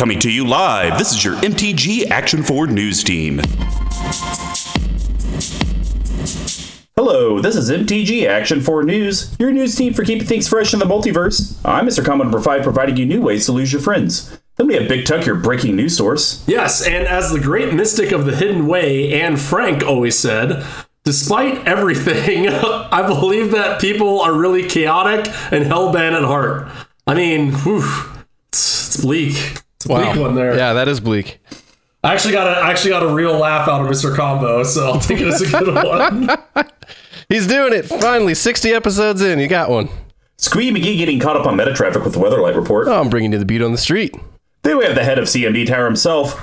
Coming to you live, this is your MTG Action Forward News Team. Hello, this is MTG Action Forward News, your news team for keeping things fresh in the multiverse. I'm Mr. Common Number 5, providing you new ways to lose your friends. Then we have Big Tuck, your breaking news source. Yes, and as the great mystic of the hidden way, Anne Frank always said, despite everything, I believe that people are really chaotic and hellbent at heart. I mean, whew, it's, it's bleak. It's a bleak one there. Yeah, that is bleak. I actually got a I actually got a real laugh out of Mr. Combo, so I'll take it as a good one. He's doing it. Finally, 60 episodes in. You got one. Squee McGee getting caught up on meta traffic with the Weatherlight report. Oh, I'm bringing you the beat on the street. Then we have the head of CMD Tower himself.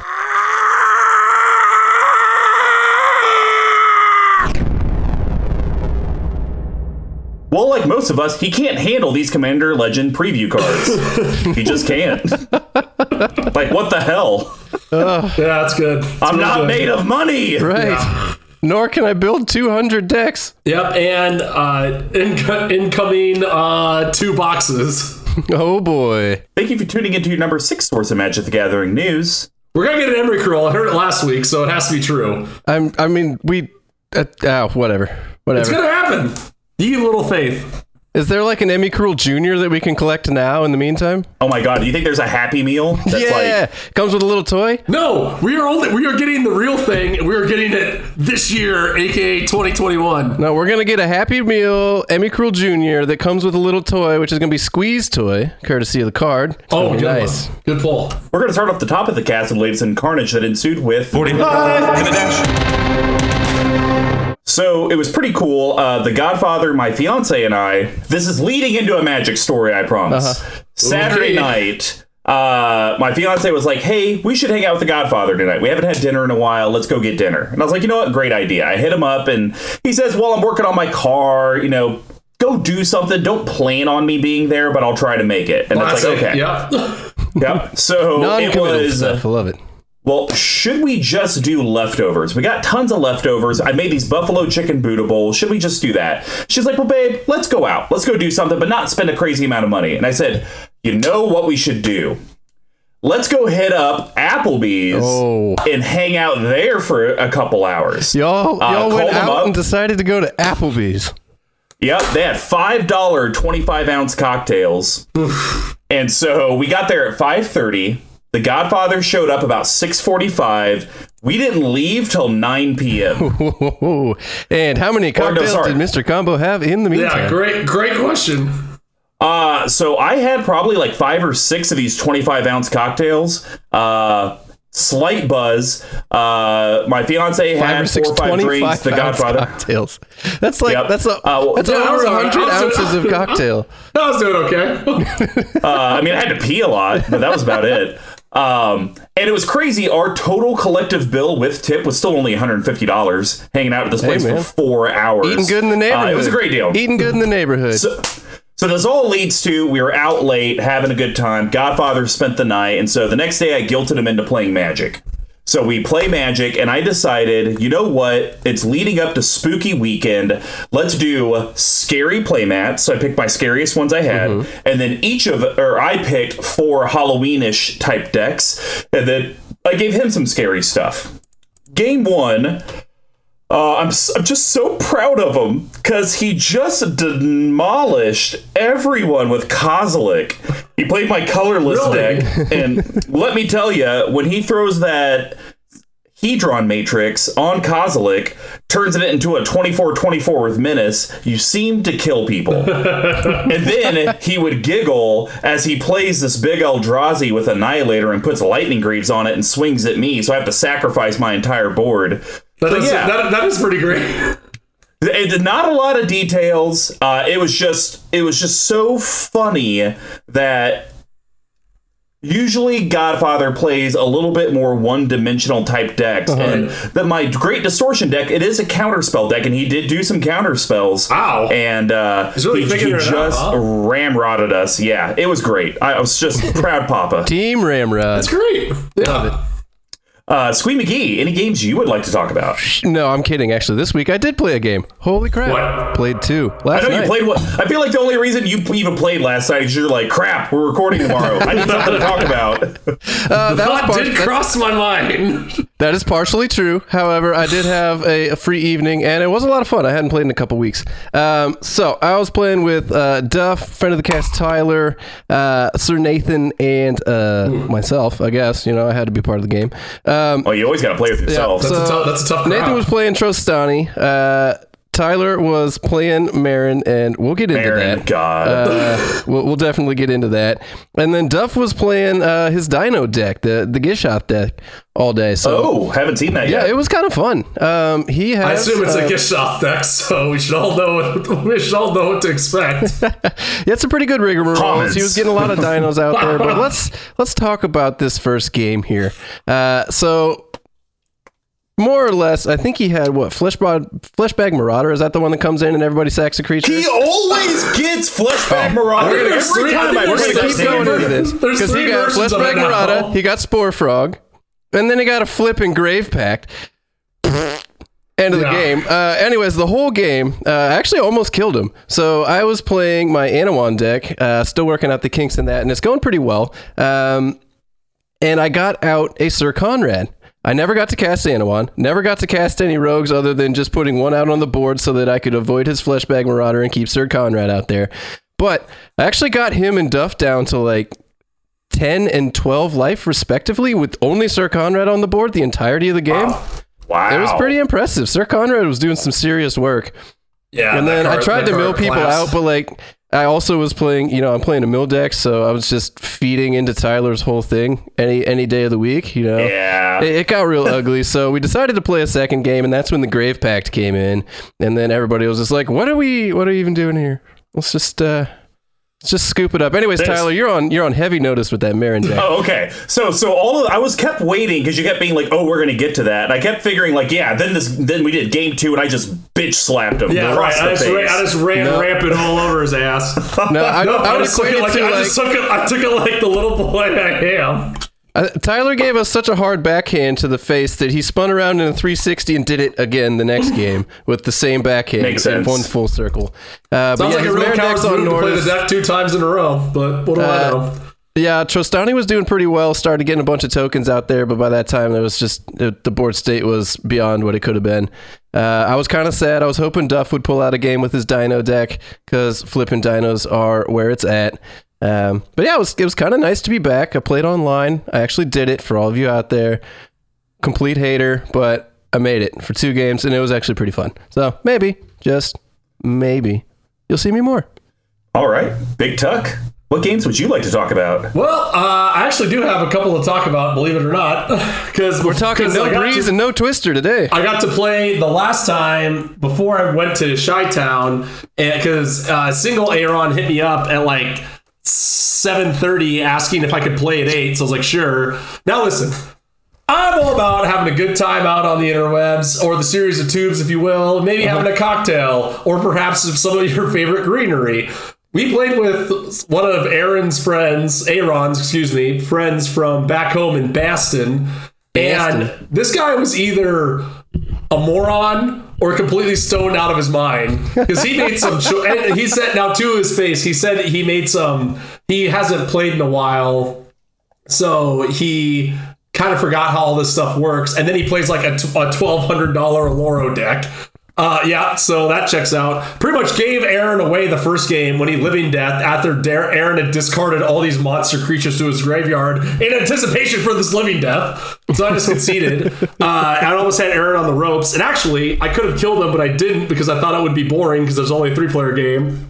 Well, like most of us, he can't handle these Commander Legend preview cards. he just can't. Like, what the hell? yeah, that's good. It's I'm really not good. made of money. Right. Nor can I build 200 decks. Yep, and uh, in- incoming uh, two boxes. Oh boy. Thank you for tuning into your number six source of Magic the Gathering news. We're gonna get an Emrakul. I heard it last week, so it has to be true. I'm. I mean, we. Uh, oh, whatever. It's gonna happen. You little faith. Is there like an Emrakul Junior that we can collect now in the meantime? Oh my god, do you think there's a Happy Meal? That's yeah, like comes with a little toy. No, we are only we are getting the real thing. We are getting it this year, aka 2021. No, we're gonna get a Happy Meal Emrakul Junior that comes with a little toy, which is gonna be Squee's Toy, courtesy of the card. It's Oh, good nice. one. Good pull. we're gonna start off the top of the cast of latest and carnage that ensued with 45 and a dash. So it was pretty cool. Uh, the Godfather, my fiance, and I. This is leading into a magic story, I promise. Saturday Okay. night, uh, my fiance was like, "Hey, we should hang out with the Godfather tonight. We haven't had dinner in a while. Let's go get dinner." And I was like, "You know what? Great idea." I hit him up, and he says, "Well, I'm working on my car. You know." Go do something. Don't plan on me being there, but I'll try to make it. And it's like, okay, Yep. yep. So it was. stuff. I love it. Well, should we just do leftovers? We got tons of leftovers. I made these buffalo chicken Buddha bowls. Should we just do that? She's like, well, babe, let's go out. Let's go do something, but not spend a crazy amount of money. And I said, you know what we should do? Let's go hit up Applebee's Oh. and hang out there for a couple hours. Y'all, Uh, y'all went out up. and decided to go to Applebee's. Yep, they had five dollar twenty five ounce cocktails, and so we got there at five thirty. The Godfather showed up about six forty five. We didn't leave till nine p.m. and how many cocktails sorry. did Mr. Combo have in the meantime? Yeah, great, great question. Uh, so I had probably like five or six of these 25 ounce cocktails. Uh, slight buzz. Uh, my fiance Five had or six four or five 25 drinks. The Godfather. cocktails. That's like Yep. that's a, Uh, well, that's yeah, I was over hundred I was- ounces of cocktail. I was doing okay. Uh, I mean, I had to pee a lot, but that was about it. Um, and it was crazy. Our total collective bill with tip was still only $150 hanging out at this place man. for four hours. Eating good in the neighborhood. Uh, it was a great deal. Eating good in the neighborhood. So, so this all leads to we were out late having a good time. Godfather spent the night, and so the next day I guilted him into playing Magic. So we play Magic, and I decided, you know what? It's leading up to Spooky Weekend. Let's do scary playmats. So I picked my scariest ones I had, and then each of, or I picked four Halloweenish type decks, and then I gave him some scary stuff. Game one, uh, I'm, I'm just so proud of him because he just demolished everyone with Kozilek. He played my colorless Really? deck, and let me tell you, when he throws that Hedron Matrix on Kozilek, turns it into a 24-24 with Menace, you seem to kill people. and then he would giggle as he plays this big Eldrazi with Annihilator and puts Lightning Greaves on it and swings at me, so I have to sacrifice my entire board. That But is, yeah. that, that is pretty great. It not a lot of details. Uh, it was just it was just so funny that usually Godfather plays a little bit more one dimensional type decks, and that my Great Distortion deck it is a counterspell deck, and he did do some counterspells. Wow. And uh, He's really he, he figuring it out, just huh? ramrodded us. Yeah, it was great. I was just proud, Papa. Team Ramrod. That's great. Yeah. Uh, Squee McGee, any games you would like to talk about? No, I'm kidding. Actually, this week I did play a game. Holy crap! What? Played two I last know night. you played what? I feel like the only reason you even played last night is you're like, crap, we're recording tomorrow. I need something to talk about. Uh, that, Thought par- did that- cross my mind. That is partially true. However, I did have a, a free evening, and it was a lot of fun. I hadn't played in a couple weeks. Um, so I was playing with uh, Duff, friend of the cast, Tyler, uh, Sir Nathan, and uh, myself. I guess you know I had to be part of the game. Um, Oh, you always got to play with yourself. so- That's a tough- that's a tough Nathan was playing Trostani. Tyler was playing Meren, and we'll get into Meren, that. God. Uh, we'll, we'll definitely get into that. And then Duff was playing uh, his Dino deck, the the Gishath deck, all day. So oh, haven't seen that yeah, yet. it was kind of fun. Um, he has. I assume it's uh, a Gishath deck, so we should all know what we should all know what to expect. Yeah, it's a pretty good rigmarole. Comments. He was getting a lot of dinos out there, but let's let's talk about this first game here. Uh, so more or less, I think he had what fleshbag fleshbag marauder. Is that the one that comes in and everybody sacks a creature? he always gets Fleshbag Marauder We're gonna- every time I we're gonna keep going into this because he got versions of fleshbag marauder, he got spore frog, and then he got a flipping grave pact. End of the Yeah. game. Uh, anyways, the whole game uh, actually almost killed him. So I was playing my Anowon deck, uh, still working out the kinks in that, and it's going pretty well. Um, and I got out a Syr Konrad. I never got to cast Anowon, never got to cast any rogues other than just putting one out on the board so that I could avoid his Fleshbag Marauder and keep Syr Konrad out there. But I actually got him and Duff down to like 10 and 12 life respectively with only Syr Konrad on the board the entirety of the game. Wow. It was pretty impressive. Syr Konrad was doing some serious work. Yeah, and then I tried to mill people collapsed. out, but like I also was playing, you know, I'm playing a mill deck, so I was just feeding into Tyler's whole thing any any day of the week, you know. Yeah. It, it got real ugly, so we decided to play a second game, and that's when the Grave Pact came in, and then everybody was just like, "What are we? What are we even doing here? Let's just uh, just scoop it up." Anyways, This- Tyler, you're on you're on heavy notice with that Meren deck. Oh, okay. So, so all of I was kept waiting because you kept being like, "Oh, we're gonna get to that," and I kept figuring like, "Yeah." Then this, then we did game two, and I just bitch slapped him. Yeah, right. I just, face. ran, I just ran No. rampant all over his ass. No, I, No, I I, would just took it it like to I like just took it. I took it like the little boy I am. Uh, Tyler gave us such a hard backhand to the face that he spun around in a 360 and did it again the next game with the same backhand Makes sense. one full circle. Uh, Sounds yeah, like a real Meren coward's on move to play the deck two times in a row. But what do I Uh, know? Yeah, Trostani was doing pretty well. Started getting a bunch of tokens out there, but by that time, there was just it, the board state was beyond what it could have been. Uh, I was kind of sad. I was hoping Duff would pull out a game with his Dino deck because flipping dinos are where it's at. Um, but yeah, it was it was kind of nice to be back. I played online. I actually did it for all of you out there. Complete hater, but I made it for two games, and it was actually pretty fun. So maybe, just maybe, you'll see me more. All right, Big Tuck. What games would you like to talk about? Well, uh, I actually do have a couple to talk about, believe it or not, because We're talking no breeze and no twister today. I got to play the last time before I went to Chi Town because uh, single Aaron hit me up at like 7:30 asking if I could play at eight. So I was like, sure. Now listen, I'm all about having a good time out on the interwebs or the series of tubes, if you will. Maybe uh-huh. having a cocktail or perhaps some of your favorite greenery. We played with one of Aaron's friends, Aaron's, excuse me, friends from back home in Baston. And this guy was either a moron or completely stoned out of his mind because he made some. Cho- and he said now to his face, he said he made some. He hasn't played in a while, so he kind of forgot how all this stuff works. And then he plays like a, t- a twelve hundred dollar Loro deck. Uh, yeah, so that checks out. Pretty much gave Aaron away the first game when he living death after Dar- Aaron had discarded all these monster creatures to his graveyard in anticipation for this living death. So I just conceded. Uh, I almost had Aaron on the ropes, and actually I could have killed him, but I didn't because I thought it would be boring because there's only a three player game.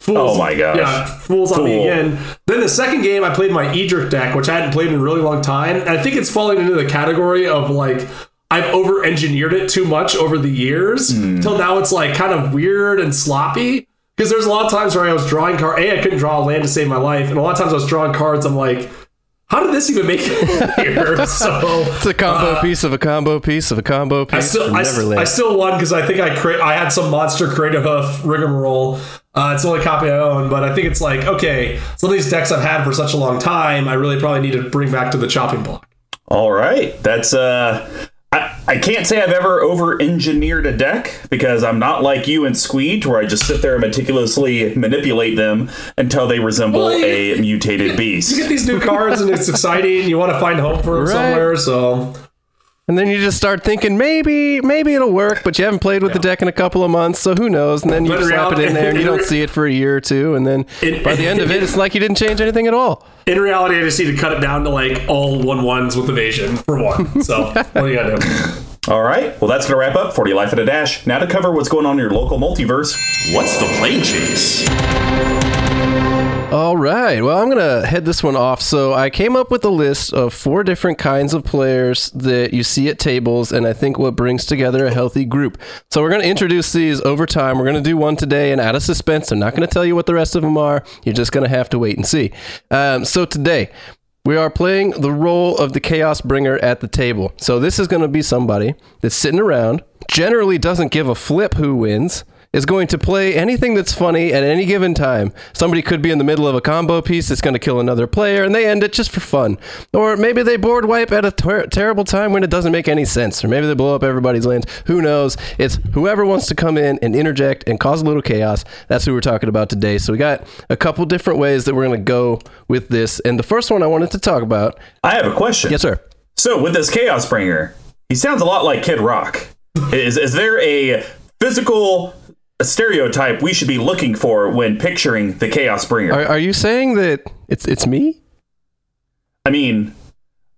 Fools. Oh my gosh. Yeah, fools on me again. Then the second game, I played my Edric deck, which I hadn't played in a really long time. And I think it's falling into the category of like I've over engineered it too much over the years till now it's like kind of weird and sloppy. Because there's a lot of times where I was drawing card. A, I couldn't draw a land to save my life, and a lot of times I was drawing cards. I'm like, how did this even make it here? So It's a combo piece of a combo piece of a combo piece. I still, I, I still won because I think I cre- I had some monster creative hoof rigmarole. Uh, it's the only copy I own, but I think it's like okay, some of these decks I've had for such a long time, I really probably need to bring back to the chopping block. All right. That's uh I, I can't say I've ever over engineered a deck because I'm not like you and Squeed where I just sit there and meticulously manipulate them until they resemble Well, you- a mutated beast. You get these new cards and it's exciting. You want to find hope for them Right. somewhere. So And then you just start thinking maybe maybe it'll work, but you haven't played with the deck in a couple of months, so who knows? And then you But in slap it in there and you don't see it for a year or two, and then In- by the end of it, it's like you didn't change anything at all. in reality, I just need to cut it down to like all one ones with evasion for one. So what do you gotta do? All right. Well, that's going to wrap up 40 Life at a Dash. Now to cover what's going on in your local multiverse. What's the plane chase? All right. Well, I'm going to head this one off. So, I came up with a list of four different kinds of players that you see at tables, and I think what brings together a healthy group. So, we're going to introduce these over time. We're going to do one today, and out of suspense, I'm not going to tell you what the rest of them are. You're just going to have to wait and see. Um, so, today, we are playing the role of the chaos bringer at the table. So, this is going to be somebody that's sitting around, generally doesn't give a flip who wins is going to play anything that's funny at any given time. Somebody could be in the middle of a combo piece that's going to kill another player, and they end it just for fun. Or maybe they board wipe at a ter- terrible time when it doesn't make any sense. Or maybe they blow up everybody's lands. Who knows? It's whoever wants to come in and interject and cause a little chaos. That's who we're talking about today. So we got a couple different ways that we're going to go with this. And the first one I wanted to talk about. I have a question. Yes, sir. So, with this Chaos Bringer, he sounds a lot like Kid Rock. Is, is there a physical stereotype we should be looking for when picturing the Chaos Bringer? Are, are you saying that it's it's me? I mean,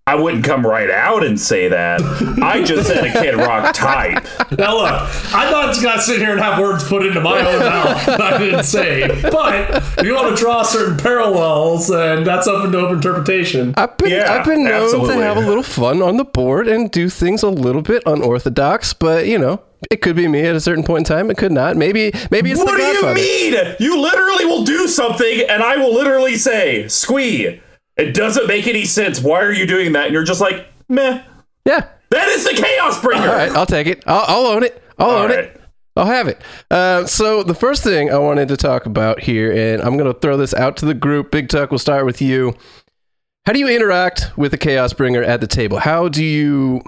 I wouldn't come right out and say that. I just said a Kid Rock type. Now look, I'm not gonna sit here and have words put into my own mouth that I didn't say. But if you want to draw certain parallels, and that's open to open interpretation. I've been Yeah, I've been known absolutely. to have a little fun on the board and do things a little bit unorthodox, but you know, it could be me at a certain point in time. It could not. Maybe maybe it's What the Godfather. What do you mean? You literally will do something, and I will literally say, "Squee." It doesn't make any sense. Why are you doing that? And you're just like, meh. Yeah. That is the Chaos Bringer. All right, I'll take it. I'll, I'll own it. I'll All own right. it. I'll have it. Uh, so the first thing I wanted to talk about here, and I'm going to throw this out to the group. Big Tuck, we'll start with you. How do you interact with the Chaos Bringer at the table? How do you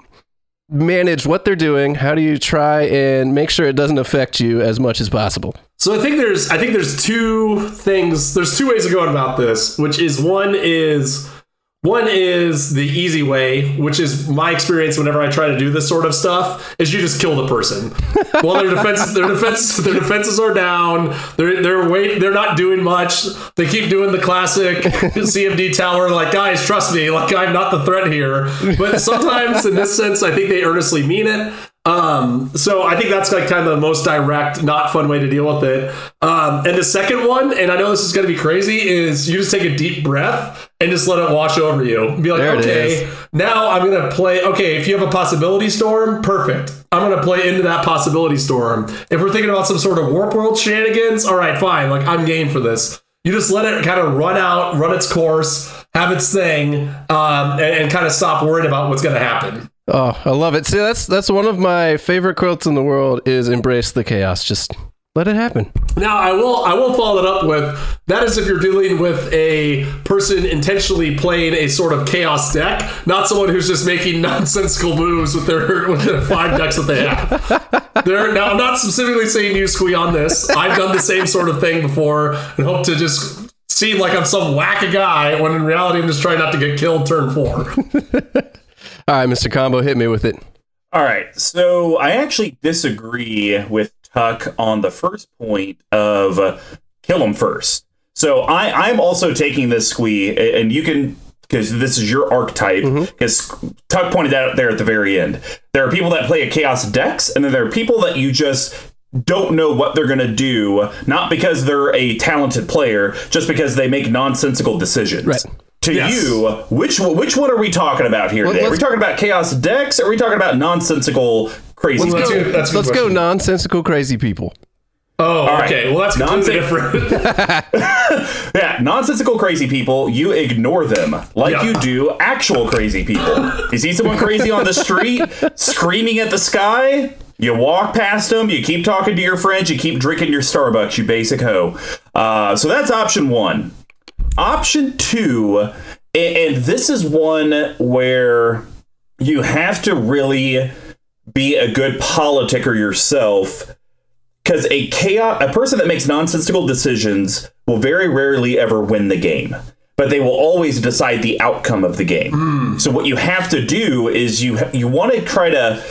manage what they're doing? How do you try and make sure it doesn't affect you as much as possible? So I think there's I think there's two things. There's two ways of going about this, which is one is one is the easy way, which is my experience whenever I try to do this sort of stuff, is you just kill the person. well, their defenses, their defense, their defenses are down. They're they're wait, they're not doing much. They keep doing the classic CMD tower, like guys, trust me, like I'm not the threat here. But sometimes, in this sense, I think they earnestly mean it. Um, so I think that's like kind of the most direct, not fun way to deal with it. Um, and the second one, and I know this is going to be crazy, is you just take a deep breath and just let it wash over you. Be like, There okay, now I'm going to play. Okay, if you have a possibility storm, perfect. I'm going to play into that possibility storm. If we're thinking about some sort of warp world shenanigans, all right, fine. Like I'm game for this. You just let it kind of run out, run its course, have its thing, um, and, and kind of stop worrying about what's going to happen. Oh, I love it. See, that's that's one of my favorite quotes in the world is embrace the chaos. Just let it happen. Now I will I will follow it up with that is if you're dealing with a person intentionally playing a sort of chaos deck, not someone who's just making nonsensical moves with their with the five decks that they have. There now I'm not specifically saying you squee on this. I've done the same sort of thing before and hope to just seem like I'm some whack guy when in reality I'm just trying not to get killed turn four. All right, Mr. Combo, hit me with it. All right. So I actually disagree with Tuck on the first point of uh, kill him first. So I, I'm also taking this squee, and you can because this is your archetype. Because Tuck pointed out there at the very end, there are people that play a chaos decks, and then there are people that you just don't know what they're going to do, not because they're a talented player, just because they make nonsensical decisions. Right. To Yes. you, which which one are we talking about here today? Are we talking about chaos decks? Or are we talking about nonsensical crazy? Let's decks? go- that's a Let's go nonsensical crazy people. Oh, right. okay. Well, that's completely Nonsense. different. Yeah, nonsensical crazy people, you ignore them like Yeah. you do actual crazy people. You see someone crazy on the street screaming at the sky, you walk past them, you keep talking to your friends, you keep drinking your Starbucks, you basic hoe. Uh, so that's option one. Option two, a- and this is one where you have to really be a good politicker yourself because a chaos a person that makes nonsensical decisions will very rarely ever win the game but they will always decide the outcome of the game. Hmm. So what you have to do is you you want to try to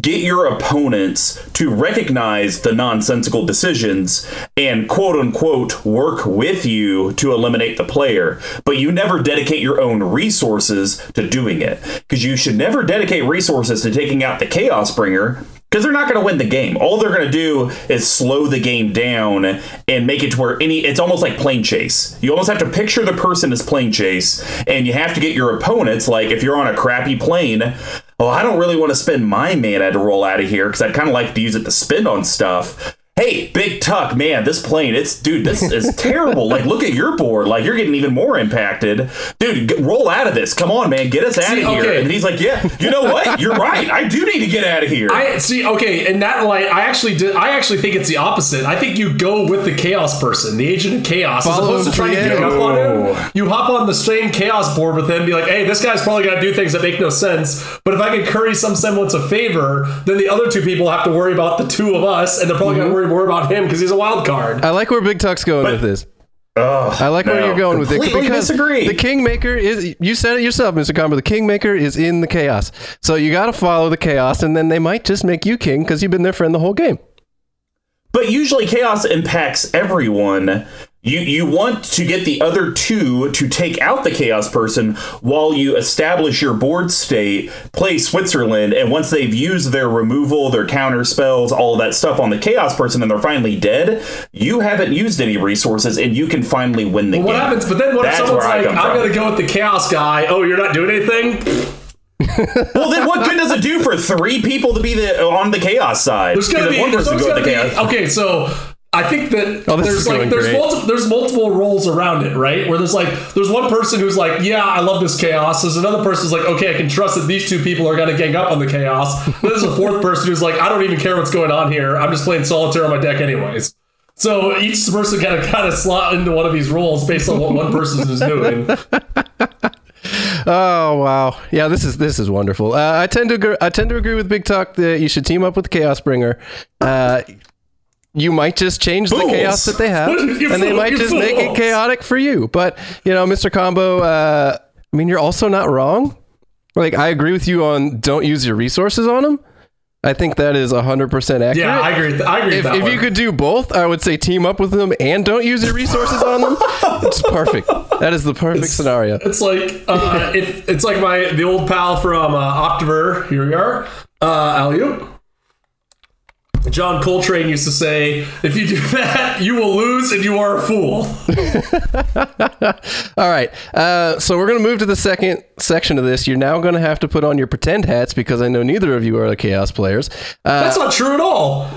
get your opponents to recognize the nonsensical decisions and quote unquote work with you to eliminate the player but you never dedicate your own resources to doing it because you should never dedicate resources to taking out the chaos bringer because they're not going to win the game. All they're going to do is slow the game down and make it to where any. It's almost like plane chase. You almost have to picture the person as plane chase, and you have to get your opponents. Like if you're on a crappy plane, oh, I don't really want to spend my mana to roll out of here because I'd kind of like to use it to spend on stuff. Hey, Big Tuck, man, this plane, it's dude, this is terrible. Like, look at your board. Like, you're getting even more impacted, dude. G- roll out of this. Come on, man, get us out of here. okay. And he's like, Yeah, you know what? You're right. I do need to get out of here. I see. Okay, in that light, I actually did. I actually think it's the opposite. I think you go with the chaos person, the agent of chaos, Follow as opposed to trying to to the gang end. up on him. You hop on the same chaos board with him, be like, "Hey, this guy's probably gonna do things that make no sense." But if I can curry some semblance of favor, then the other two people have to worry about the two of us, and they're probably Mm-hmm. gonna worry more about him because he's a wild card. I like where Big Tuck's going with this. I like where you're going with it completely because disagree. the Kingmaker is. You said it yourself, Mr. Combo. The Kingmaker is in the chaos, so you got to follow the chaos, and then they might just make you king because you've been their friend the whole game. But usually chaos impacts everyone. You you want to get the other two to take out the chaos person while you establish your board state, play Switzerland, and once they've used their removal, their counter spells, all of that stuff on the chaos person and they're finally dead, you haven't used any resources and you can finally win the What game. happens? But then what That's if someone's I like, come "I'm gonna go with the chaos guy." Oh, you're not doing anything. Well then what good does it do for three people to be the on the chaos side? There's gonna be, one there's person go gonna the be chaos. okay. So I think that Oh, there's like there's multiple there's multiple roles around it, right? Where there's like there's one person who's like, yeah, I love this chaos. There's another person who's like, okay, I can trust that these two people are gonna gang up on the chaos. There's a fourth person who's like, I don't even care what's going on here. I'm just playing solitaire on my deck anyways. So each person kind of kind of slot into one of these roles based on what one person is doing. Oh wow, yeah, this is this is wonderful. Uh, I tend to agree, I tend to agree with Big Talk that you should team up with Chaos Bringer. Uh, you might just change the chaos that they have, and they might just make it chaotic for you. But you know, Mr. Combo, uh, I mean, you're also not wrong. Like I agree with you on don't use your resources on them. I think that is hundred percent accurate. Yeah, I agree. I agree. If, with that if you could do both, I would say team up with them and don't use your resources on them. It's perfect. That is the perfect scenario. It's like uh, if it's like my the old pal from uh, October. Here we are, uh. John Coltrane used to say, "If you do that, you will lose, and you are a fool." All right. Uh, so we're going to move to the second section of this. You're now going to have to put on your pretend hats because I know neither of you are the chaos players. Uh, That's not true at all.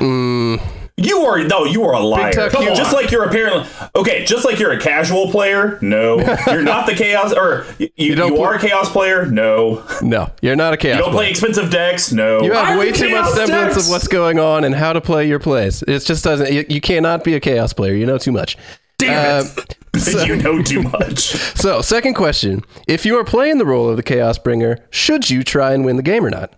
You are no, you are a liar. Tuck, Come just like you're apparently okay. Just like you're a casual player. No, you're not the chaos. Or you, you, don't are a chaos player. No, no, you're not a chaos you don't player. play expensive decks. No, You have I'm way too much semblance decks. of what's going on and how to play your plays. It just doesn't. You, you cannot be a chaos player. You know too much. Damn Uh, it! you know too much. So, second question: If you are playing the role of the chaos bringer, should you try and win the game or not?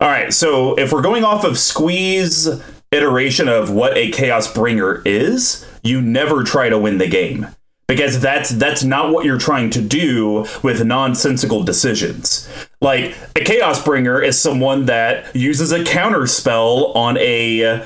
All right, so if we're going off of Squeeze iteration of what a chaos bringer is, you never try to win the game because that's that's not what you're trying to do with nonsensical decisions. Like a chaos bringer is someone that uses a counter spell on a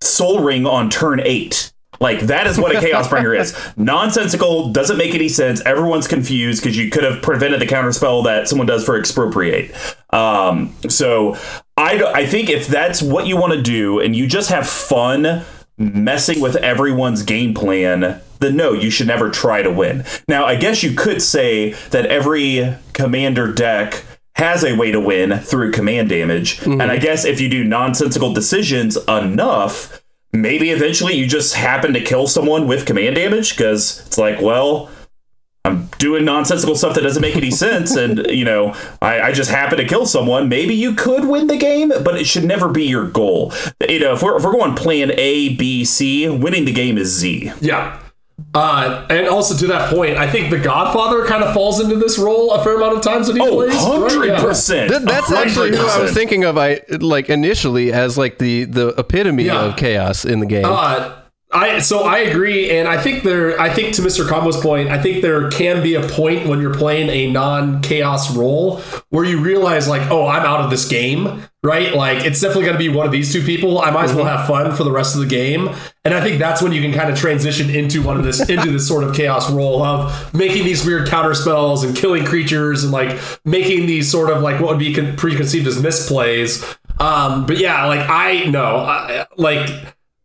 Sol Ring on turn 8. Like that is what a chaos bringer is. Nonsensical, doesn't make any sense. Everyone's confused because you could have prevented the counterspell that someone does for expropriate. Um, so I, I think if that's what you want to do and you just have fun messing with everyone's game plan, then no, you should never try to win. Now, I guess you could say that every commander deck has a way to win through command damage. Mm-hmm. And I guess if you do nonsensical decisions enough, maybe eventually you just happen to kill someone with command damage because it's like, well, I'm doing nonsensical stuff that doesn't make any sense, and you know, I, I just happen to kill someone. Maybe you could win the game, but it should never be your goal. You know, if we're if we're going plan A, B, C, winning the game is Z. Yeah. Uh, and also to that point, I think The Godfather kind of falls into this role a fair amount of times that he Oh, plays. right? Yeah. 100%. Th- that's actually who I was thinking of. I like initially as like the the epitome Yeah. of chaos in the game. Uh, I so I agree, and I think there. I think to Mr. Combo's point, I think there can be a point when you're playing a non-chaos role where you realize, like, oh, I'm out of this game, right? Like, it's definitely going to be one of these two people. I might as well have fun for the rest of the game, and I think that's when you can kind of transition into one of this into this sort of chaos role of making these weird counter spells and killing creatures and like making these sort of like what would be con- preconceived as misplays. Um, but yeah, like I know, I, like.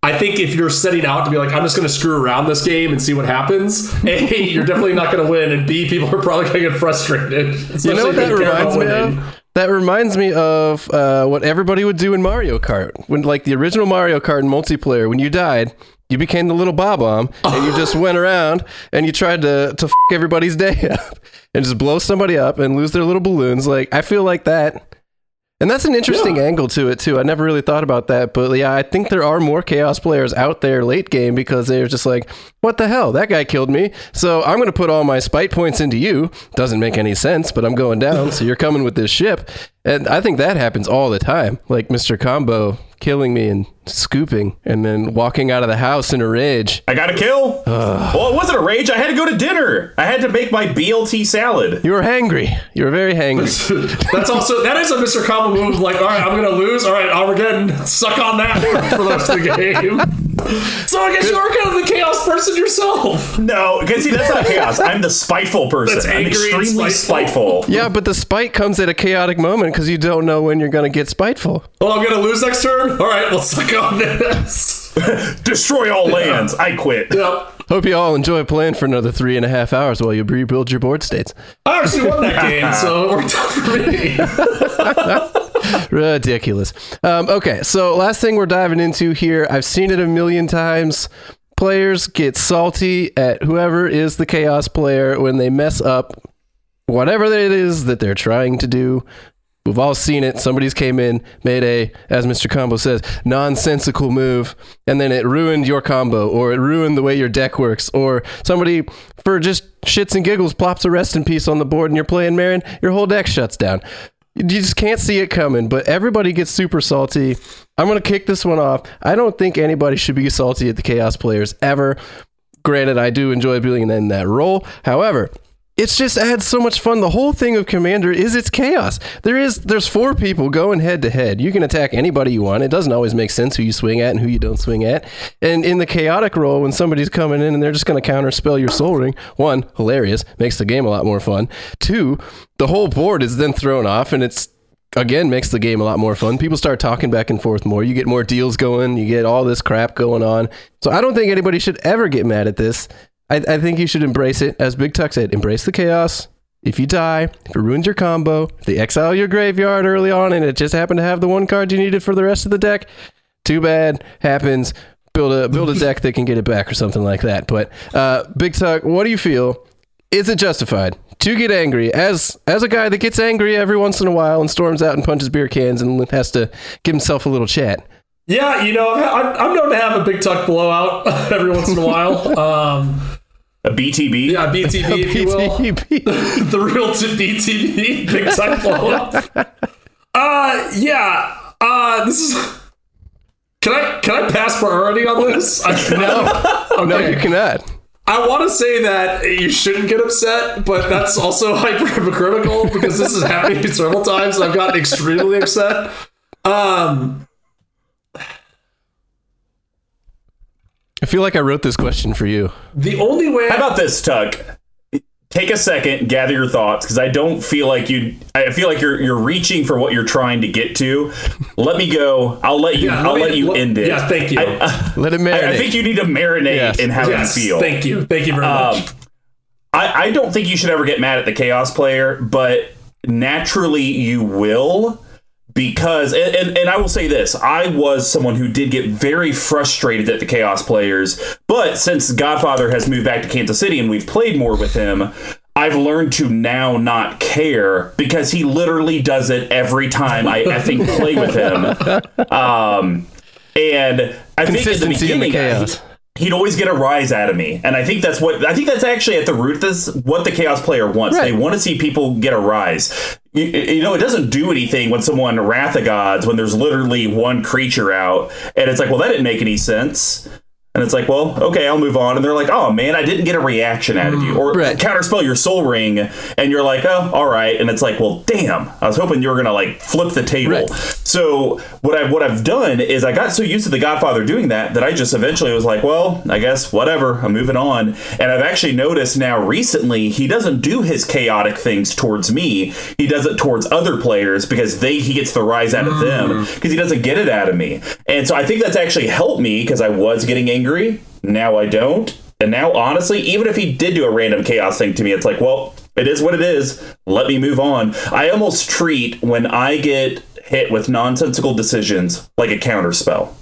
I think if you're setting out to be like, I'm just going to screw around this game and see what happens, A, you're definitely not going to win, and B, people are probably going to get frustrated. you know what that reminds me of? That reminds me of uh, what everybody would do in Mario Kart. When like the original Mario Kart in multiplayer, when you died, you became the little bob bomb and you just went around and you tried to to f- everybody's day up and just blow somebody up and lose their little balloons. Like I feel like that. And that's an interesting angle to it too. I never really thought about that, but yeah, I think there are more chaos players out there late game because they're just like, "What the hell? That guy killed me." So I'm going to put all my spite points into you. Doesn't make any sense, but I'm going down, so you're coming with this ship. And I think that happens all the time. Like Mr. Combo killing me and scooping and then walking out of the house in a rage. I got a kill. well, it wasn't a rage. I had to go to dinner. I had to make my BLT salad. You were hangry. You were very hangry. That's also that is a Mr. Combo move. Like, all right, I'm going to lose. All right, Armageddon, suck on that for the rest of the game. So I guess you are kind of the chaos person yourself. No, because see, that's not chaos. I'm the spiteful person. That's I'm angry and extremely spiteful. spiteful. Yeah, but the spite comes at a chaotic moment because you don't know when you're going to get spiteful. Oh, I'm going to lose next turn. All right, let's suck on this. Destroy all lands. I quit. Yep. Hope you all enjoy playing for another three and a half hours while you rebuild your board states. I actually won that game, so it worked out for me. Ridiculous. Um, okay, so last thing we're diving into here, I've seen it a million times. Players get salty at whoever is the chaos player when they mess up whatever it is that they're trying to do. We've all seen it. Somebody's came in, made a, as Mr. Combo says, nonsensical move, and then it ruined your combo, or it ruined the way your deck works, or somebody, for just shits and giggles, plops a rest in peace on the board and you're playing Meren, your whole deck shuts down. You just can't see it coming, but everybody gets super salty. I'm going to kick this one off. I don't think anybody should be salty at the Chaos players ever. Granted, I do enjoy being in that role. However, it's just adds so much fun. The whole thing of Commander is its chaos. There is there's four people going head to head. You can attack anybody you want. It doesn't always make sense who you swing at and who you don't swing at. And in the chaotic role, when somebody's coming in and they're just going to counter spell your Sol Ring, one hilarious, makes the game a lot more fun. Two, the whole board is then thrown off, and it's again makes the game a lot more fun. People start talking back and forth more. You get more deals going. You get all this crap going on. So I don't think anybody should ever get mad at this. I, I think you should embrace it. As Big Tuck said, embrace the chaos. If you die, if it ruins your combo, they exile your graveyard early on and it just happened to have the one card you needed for the rest of the deck, too bad. Happens. Build a build a deck that can get it back or something like that. But uh, Big Tuck, what do you feel? Is it justified to get angry as as a guy that gets angry every once in a while and storms out and punches beer cans and has to give himself a little chat? Yeah, you know, I'm, I'm known to have a big tuck blowout every once in a while. Um, A BTB. yeah, BTB, if you will. The real to BTB, big tuck blowout. Uh, yeah. Uh, this is. Can I can I pass priority on this? I, no. No, you cannot. I want to say that you shouldn't get upset, but that's also hyper hypocritical because this is happening several times. And I've gotten extremely upset. Um, feel like I wrote this question for you. the only way How about this, Tuck? Take a second, gather your thoughts, because I don't feel like you. I feel like you're you're reaching for what you're trying to get to. Let me go. I'll let you. Yeah, I'll let let you let- end it. yeah, thank you. I, Let it I, marinate. I think you need to marinate Yes. in how yes, you feel. thank you, thank you very Um, much. I, I don't think you should ever get mad at the chaos player, but naturally you will because and, and, and I will say this I was someone who did get very frustrated at the chaos players but since Godfather has moved back to Kansas City and we've played more with him I've learned to now not care because he literally does it every time I, I think play with him um and I think at the in the beginning chaos. He'd always get a rise out of me. And i think that's what i think that's actually at the root of this what the chaos player wants. Right. they want to see people get a rise. You, you know it doesn't do anything when someone wrath of gods when there's literally one creature out and it's like well that didn't make any sense and it's like, well, okay, I'll move on. And they're like, oh man, I didn't get a reaction out of you. Or Right. counterspell your Sol Ring, and you're like, oh, all right. And it's like, well, damn, I was hoping you were gonna like flip the table. Right. So what I've what I've done is I got so used to the Godfather doing that that I just eventually was like, well, I guess whatever, I'm moving on. And I've actually noticed now recently he doesn't do his chaotic things towards me. He does it towards other players because they he gets the rise out of them mm. because he doesn't get it out of me. And so I think that's actually helped me because I was getting angry. Now I don't. And now, honestly, even if he did do a random chaos thing to me, it's like, well, it is what it is. Let me move on. I almost treat when I get hit with nonsensical decisions like a counter spell.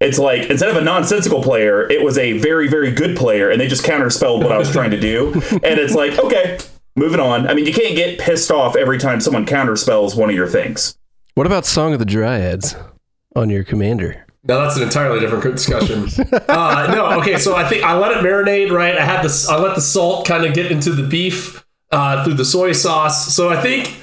It's like instead of a nonsensical player, it was a very, very good player, and they just counterspelled what I was trying to do. And it's like, okay, moving on. I mean, you can't get pissed off every time someone counterspells one of your things. What about Song of the Dryads on your commander? Now that's an entirely different discussion. uh, no, okay. So I think I let it marinate. Right, I had this. I let the salt kind of get into the beef uh, through the soy sauce. So I think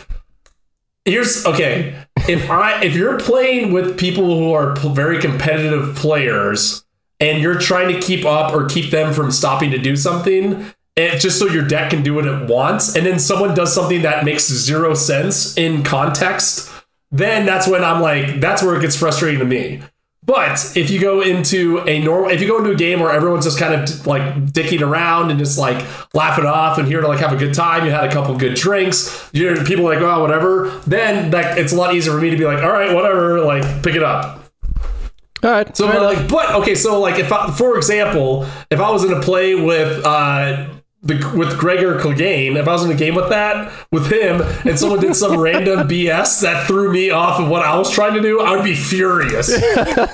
here's okay. If I if you're playing with people who are p- very competitive players and you're trying to keep up or keep them from stopping to do something. And just so your deck can do what it wants, and then someone does something that makes zero sense in context, then that's when I'm like, that's where it gets frustrating to me. But if you go into a normal, if you go into a game where everyone's just kind of like dicking around and just like laughing off and here to like have a good time, you had a couple good drinks, you're people like, oh, whatever. Then like it's a lot easier for me to be like, all right, whatever, like pick it up. All right. So like, but okay, so like if I, for example, if I was in a play with uh the with Gregor Clegane, if I was in a game with that with him, and someone did some random BS that threw me off of what I was trying to do, I would be furious.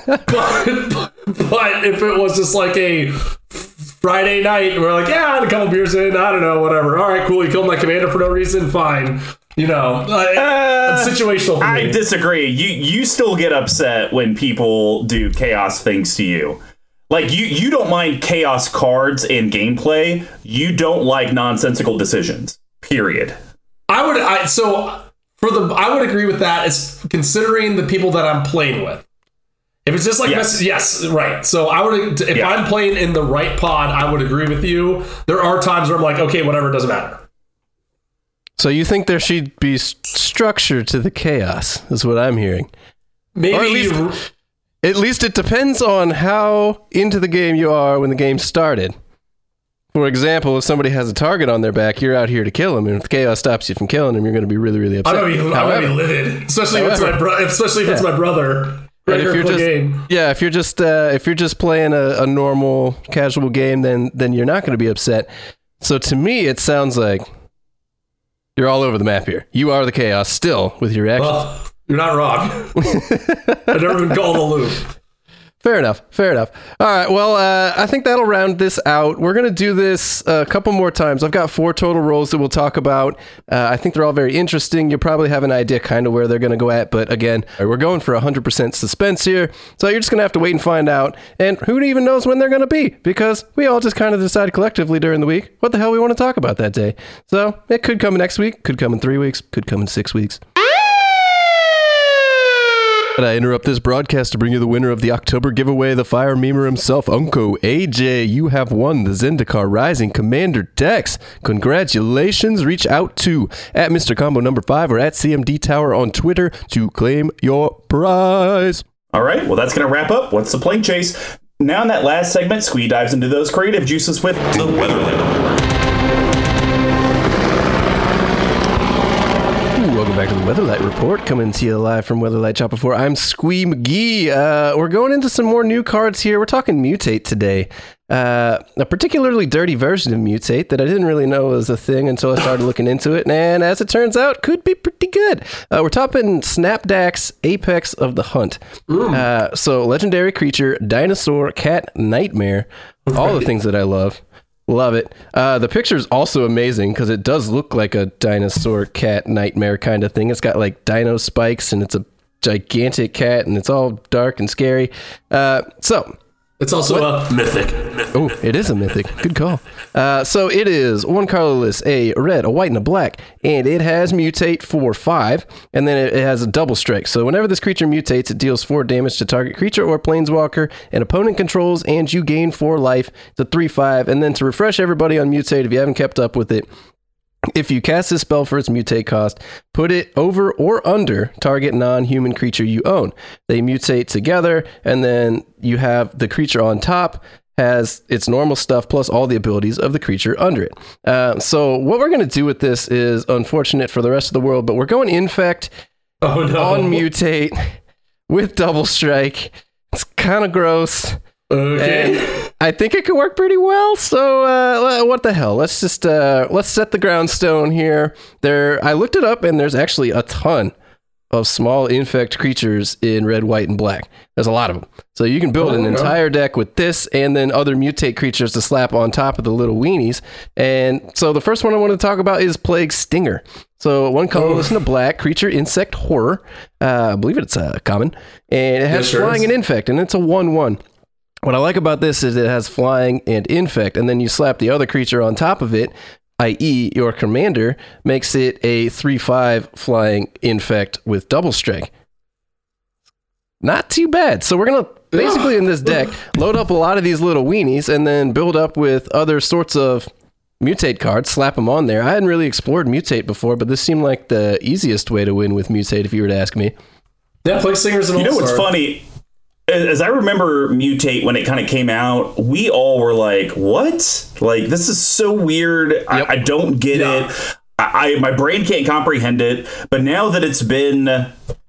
but, but if it was just like a Friday night, we're like, yeah, I had a couple beers in, I don't know, whatever. All right, cool. You killed my commander for no reason, fine. You know, like, uh, it's situational I disagree. You you still get upset when people do chaos things to you. Like you you don't mind chaos cards in gameplay. You don't like nonsensical decisions. Period. I would I so for the I would agree with that as considering the people that I'm playing with. If it's just like Yes. mess- yes, right. So I would if Yeah. I'm playing in the right pod, I would agree with you. There are times where I'm like, okay, whatever, it doesn't matter. So you think there should be s- structure to the chaos? Is what I'm hearing. Maybe Or at least- it depends on how into the game you are when the game started. For example, if somebody has a target on their back, you're out here to kill them, and if the chaos stops you from killing them, you're going to be really, really upset. I'm gonna be livid, especially if it's my However- bro- especially if it's my brother. But if you're just Clegane. yeah, if you're just uh, if you're just playing a, a normal casual game, then then you're not going to be upset. So to me, it sounds like you're all over the map here. You are the chaos still with your actions. You're not wrong. I've never been called aloof. Fair enough. Fair enough. All right. Well, uh, I think that'll round this out. We're going to do this a couple more times. I've got four total roles that we'll talk about. Uh, I think they're all very interesting. You probably have an idea kind of where they're going to go at. But again, we're going for 100% suspense here. So you're just going to have to wait and find out. And who even knows when they're going to be? Because we all just kind of decide collectively during the week what the hell we want to talk about that day. So it could come next week, could come in three weeks, could come in six weeks. But I interrupt this broadcast to bring you the winner of the October giveaway, the fire memer himself, Unco AJ. You have won the Zendikar Rising Commander Decks. Congratulations. Reach out to at Mr. Combo number five or at CMD Tower on Twitter to claim your prize. All right. Well, that's gonna wrap up. What's the plane chase? Now in that last segment, Squee dives into those creative juices with The Report. Welcome back to the Weatherlight Report, coming to you live from Weatherlight Shop before. I'm Squee McGee. Uh, we're going into some more new cards here. We're talking Mutate today. Uh, a particularly dirty version of Mutate that I didn't really know was a thing until I started looking into it, and as it turns out, could be pretty good. Uh, we're talking Snapdax Apex of the Hunt. Uh, so, legendary creature, dinosaur, cat, nightmare, all the things that I love. Love it. Uh, the picture is also amazing because it does look like a dinosaur cat nightmare kind of thing. It's got like dino spikes and it's a gigantic cat and it's all dark and scary. Uh, so, It's also a mythic. Oh, it is a mythic. Good call. Uh, so it is one colorless, a red, a white, and a black, and it has mutate for five, and then it, it has a double strike. So whenever this creature mutates, it deals four damage to target creature or planeswalker an opponent controls, and you gain four life. It's a three-five, and then to refresh everybody on mutate, if you haven't kept up with it, if you cast this spell for its mutate cost, put it over or under target non human creature you own. They mutate together, and then you have the creature on top has its normal stuff plus all the abilities of the creature under it. Uh, so, what we're going to do with this is unfortunate for the rest of the world, but we're going infect Oh no. on mutate with double strike. It's kind of gross. Okay. And I think it could work pretty well. So uh, what the hell? Let's just uh, let's set the ground stone here. There, I looked it up, and there's actually a ton of small infect creatures in red, white, and black. There's a lot of them. So you can build an Oh, yeah. entire deck with this, and then other mutate creatures to slap on top of the little weenies. And so the first one I want to talk about is Plague Stinger. So one colorless and a black creature, insect horror. Uh, I believe it's uh, common, and it has Yes, flying is. and infect, and it's a one-one. What I like about this is it has flying and infect, and then you slap the other creature on top of it, i.e., your commander, makes it a 3 5 flying infect with double strike. Not too bad. So we're going to basically in this deck load up a lot of these little weenies and then build up with other sorts of mutate cards, slap them on there. I hadn't really explored mutate before, but this seemed like the easiest way to win with mutate if you were to ask me. Yeah, Plague Stinger's an You know what's funny? As as I remember Mutate when it kind of came out, we all were like, "What? Like this is so weird. Yep. I, I don't get Yeah. it. I, I my brain can't comprehend it." But now that it's been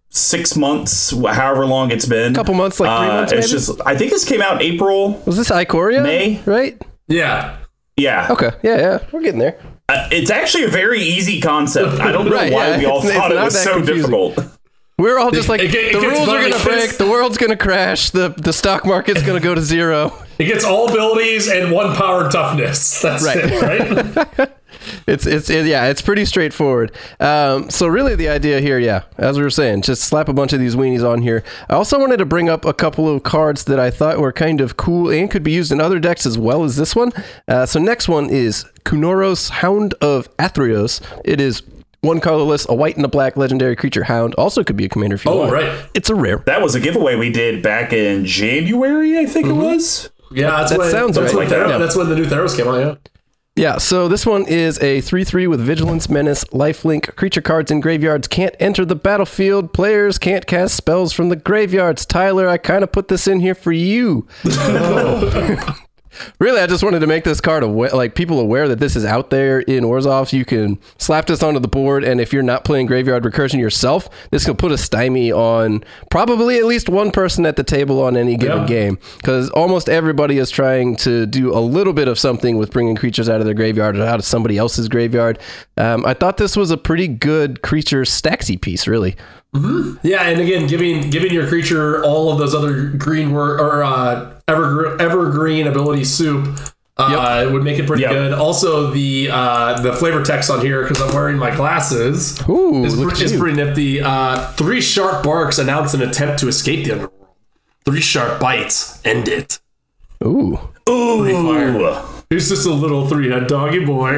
six months, however long it's been, a Couple months, like three months, It's just I think this came out in April. Was this Ikoria? May? Right? Yeah. Yeah, Okay. Yeah, yeah. We're getting there. Uh, it's actually a very easy concept. I don't know Right, why yeah, we all it's- thought it's it was so confusing. difficult. We're all just like It get- it the rules are gonna break, the world's gonna crash, the the stock market's gonna go to zero. It gets all abilities and one power and toughness. That's Right. it, right? It's it's it, yeah, it's pretty straightforward. Um, so really, the idea here, yeah, as we were saying, just slap a bunch of these weenies on here. I also wanted to bring up a couple of cards that I thought were kind of cool and could be used in other decks as well as this one. Uh, so next one is Kunoros, Hound of Athreos. It is one colorless, a white and a black legendary creature hound. Also could be a commander if you Oh, want. right. It's a rare. That was a giveaway we did back in January, I think it mm-hmm. was. Yeah, that's That when, sounds that's right. When Thera- Yeah. That's when the new Theros came out, yeah. Yeah, so this one is a 3 3 with Vigilance, Menace, Lifelink. Creature cards in graveyards can't enter the battlefield. Players can't cast spells from the graveyards. Tyler, I kind of put this in here for you. Oh. Really, I just wanted to make this card aware, like people aware that this is out there in Orzhov. You can slap this onto the board, and if you're not playing Graveyard Recursion yourself, this can put a stymie on probably at least one person at the table on any given Yeah. game because almost everybody is trying to do a little bit of something with bringing creatures out of their graveyard or out of somebody else's graveyard. Um, I thought this was a pretty good creature stacksy piece, really. Yeah, and again, giving giving your creature all of those other green wor- or uh, evergreen, evergreen ability soup uh, would make it pretty Yep. good. Also, the uh, the flavor text on here because I'm wearing my glasses Ooh, is, pre- is pretty nifty. Uh, three sharp barks announce an attempt to escape the underworld. Three sharp bites end it. Ooh. Ooh. He's just a little three head doggy boy.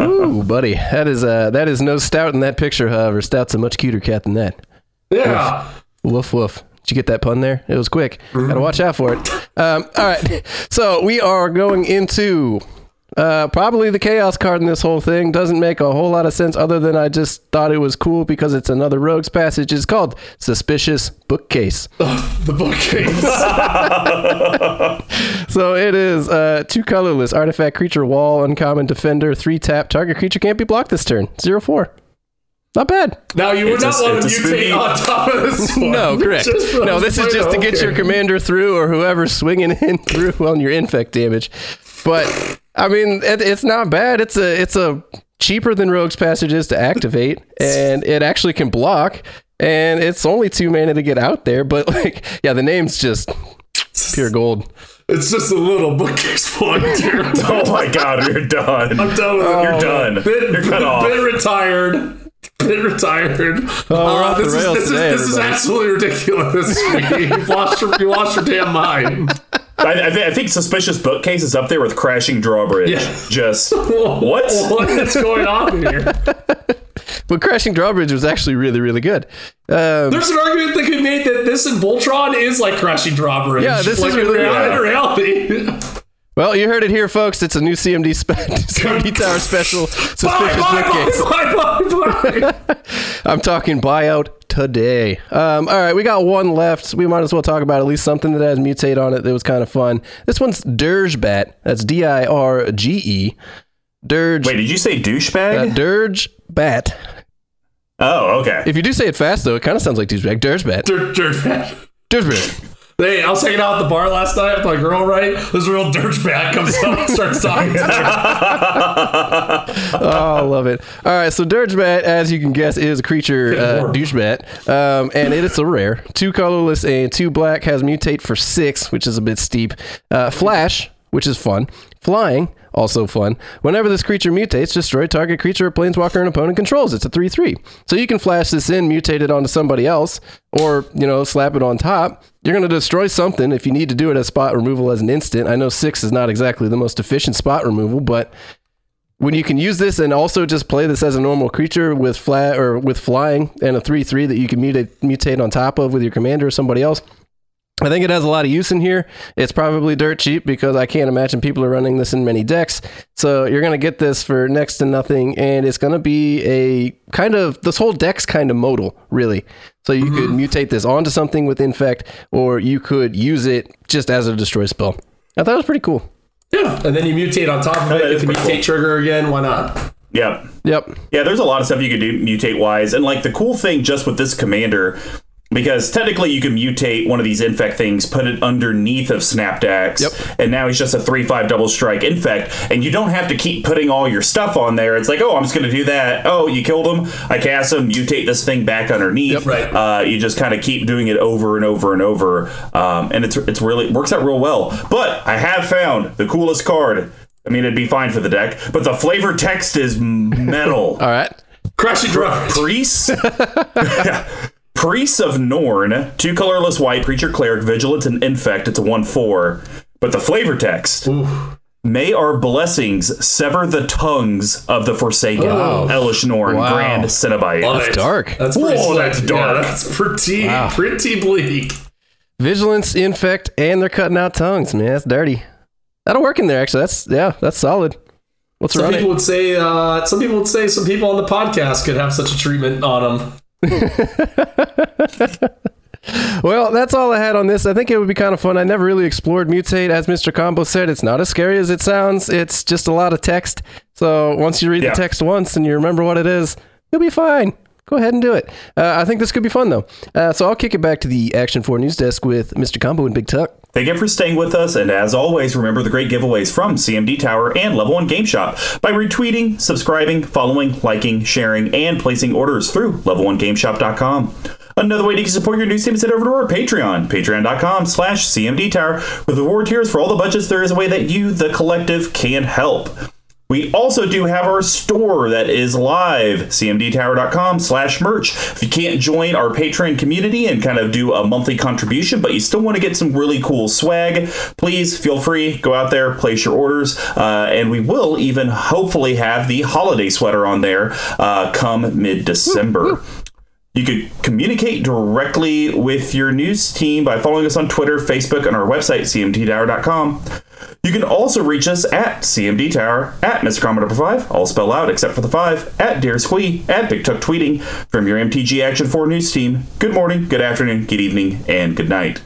Ooh, buddy. That is uh that is no stout in that picture, however. Stout's a much cuter cat than that. Yeah. Woof woof. Did you get that pun there? It was quick. Gotta watch out for it. Um, all right. So we are going into uh, probably the chaos card in this whole thing. Doesn't make a whole lot of sense other than I just thought it was cool because it's another Rogue's Passage. It's called Suspicious Bookcase. The bookcase. So it is uh, two colorless artifact creature wall uncommon defender three tap target creature can't be blocked this turn zero four. Not bad. now you would It's a- not want to mutate on top of this one. No, correct. No, this is just to get your commander through or whoever's swinging in through on your infect damage. But I mean, it, it's not bad. It's a it's a cheaper than Rogue's Passage is to activate, and it actually can block. And it's only two mana to get out there. But like, yeah, the name's just pure gold. It's just a little bookcase flying here. Oh my god, you're done. I'm done with You're it. done. Bit, You're cut off. bit retired. been retired. Oh, we're off uh, the this rails is, this today, is, this is absolutely ridiculous. You've lost your, you lost your damn mind. I, I, thi- I think suspicious bookcase is up there with crashing drawbridge. Yeah. Just what? What is going on here? But Crashing Drawbridge was actually really, really good. Um, There's an argument that could be made that this and Voltron is like crashing drawbridge. Yeah, this like is in really reality. in reality. well, you heard it here, folks. It's a new CMD, spe- CMD Tower special bye, suspicious bye, bookcase. bye, bye, bye, bye. I'm talking buyout today. Um, all right, we got one left. We might as well talk about at least something that has mutate on it that was kind of fun. This one's Dirge Bat. That's D I R G E. Dirge. Wait, did you say douchebag? uh, Dirge Bat. oh, okay. If you do say it fast, though, it kind of sounds like douchebag. Dirge Bat. Dirt, dirt bag. Dirge Bat. Hey, I was hanging out at the bar last night with my girl, right? This real dirtbag comes up and starts talking to her. Oh, I love it. All right, so Dirgebat, as you can guess, is a creature, uh, douchebat, um, and it is a rare. Two colorless and two black has mutate for six, which is a bit steep. Uh, flash, which is fun. Flying, also fun. Whenever this creature mutates, destroy target creature or planeswalker an opponent controls. It's a 3 3. So you can flash this in, mutate it onto somebody else, or, you know, slap it on top. You're going to destroy something if you need to do it as spot removal as an instant. I know six is not exactly the most efficient spot removal, but when you can use this and also just play this as a normal creature with flat or with flying and a 3-3 that you can mutate, mutate on top of with your commander or somebody else i think it has a lot of use in here it's probably dirt cheap because i can't imagine people are running this in many decks so you're going to get this for next to nothing and it's going to be a kind of this whole deck's kind of modal really so you could mm-hmm. mutate this onto something with infect or you could use it just as a destroy spell i thought it was pretty cool Yeah, and then you mutate on top of it. it. is Get the mutate cool. trigger again. Why not? Yep. yep Yeah, there's a lot of stuff you could do mutate wise. And like the cool thing just with this commander, because technically you can mutate one of these infect things, put it underneath of Snapdax, Yep. and now he's just a 3 5 double strike infect. And you don't have to keep putting all your stuff on there. It's like, oh, I'm just going to do that. Oh, you killed him. I cast him, mutate this thing back underneath. Yep. Right. Uh, you just kind of keep doing it over and over and over. Um, and it's, it's really, works out real well. But I have found the coolest card. I mean, it'd be fine for the deck, but the flavor text is metal. all right Crashing drawbridge. Priests? Priests of Norn, two colorless white, creature cleric, vigilance, and infect. It's a 1 4. But the flavor text. May our blessings sever the tongues of the Forsaken. Elish Norn, Wow. Grand Cenobite. Love That's it. dark. That's pretty Whoa, slick. that's Yeah, that's pretty, pretty bleak. Vigilance, infect, and they're cutting out tongues, man. That's dirty. That'll work in there, actually. That's yeah, that's solid. Let's Some people it. would say. Uh, some people would say some people on the podcast could have such a treatment on them. Well, that's all I had on this. I think it would be kind of fun. I never really explored mutate, as Mr. Combo said. It's not as scary as it sounds. It's just a lot of text. So once you read Yeah. the text once and you remember what it is, you'll be fine. Go ahead and do it. Uh, I think this could be fun though. Uh, so I'll kick it back to the Action 4 News Desk with Mr. Combo and Big Tuck. Thank you for staying with us, and as always, remember the great giveaways from CMD Tower and Level 1 Game Shop by retweeting, subscribing, following, liking, sharing, and placing orders through level1gameshop.com. Another way to support your news team is head over to our Patreon, patreon.com slash CMD Tower. With reward tiers for all the budgets, there is a way that you, the collective, can help. We also do have our store that is live, cmdtower.com slash merch. If you can't join our Patreon community and kind of do a monthly contribution, but you still want to get some really cool swag, please feel free, go out there, place your orders, uh, and we will even hopefully have the holiday sweater on there uh, come mid-December. You could communicate directly with your news team by following us on Twitter, Facebook, and our website, cmdtower.com. You can also reach us at CMD Tower, at Mr. Commodore 5, all spelled out except for the 5, at Dear Squee, at Big Tuck Tweeting, from your MTG Action 4 news team. Good morning, good afternoon, good evening, and good night.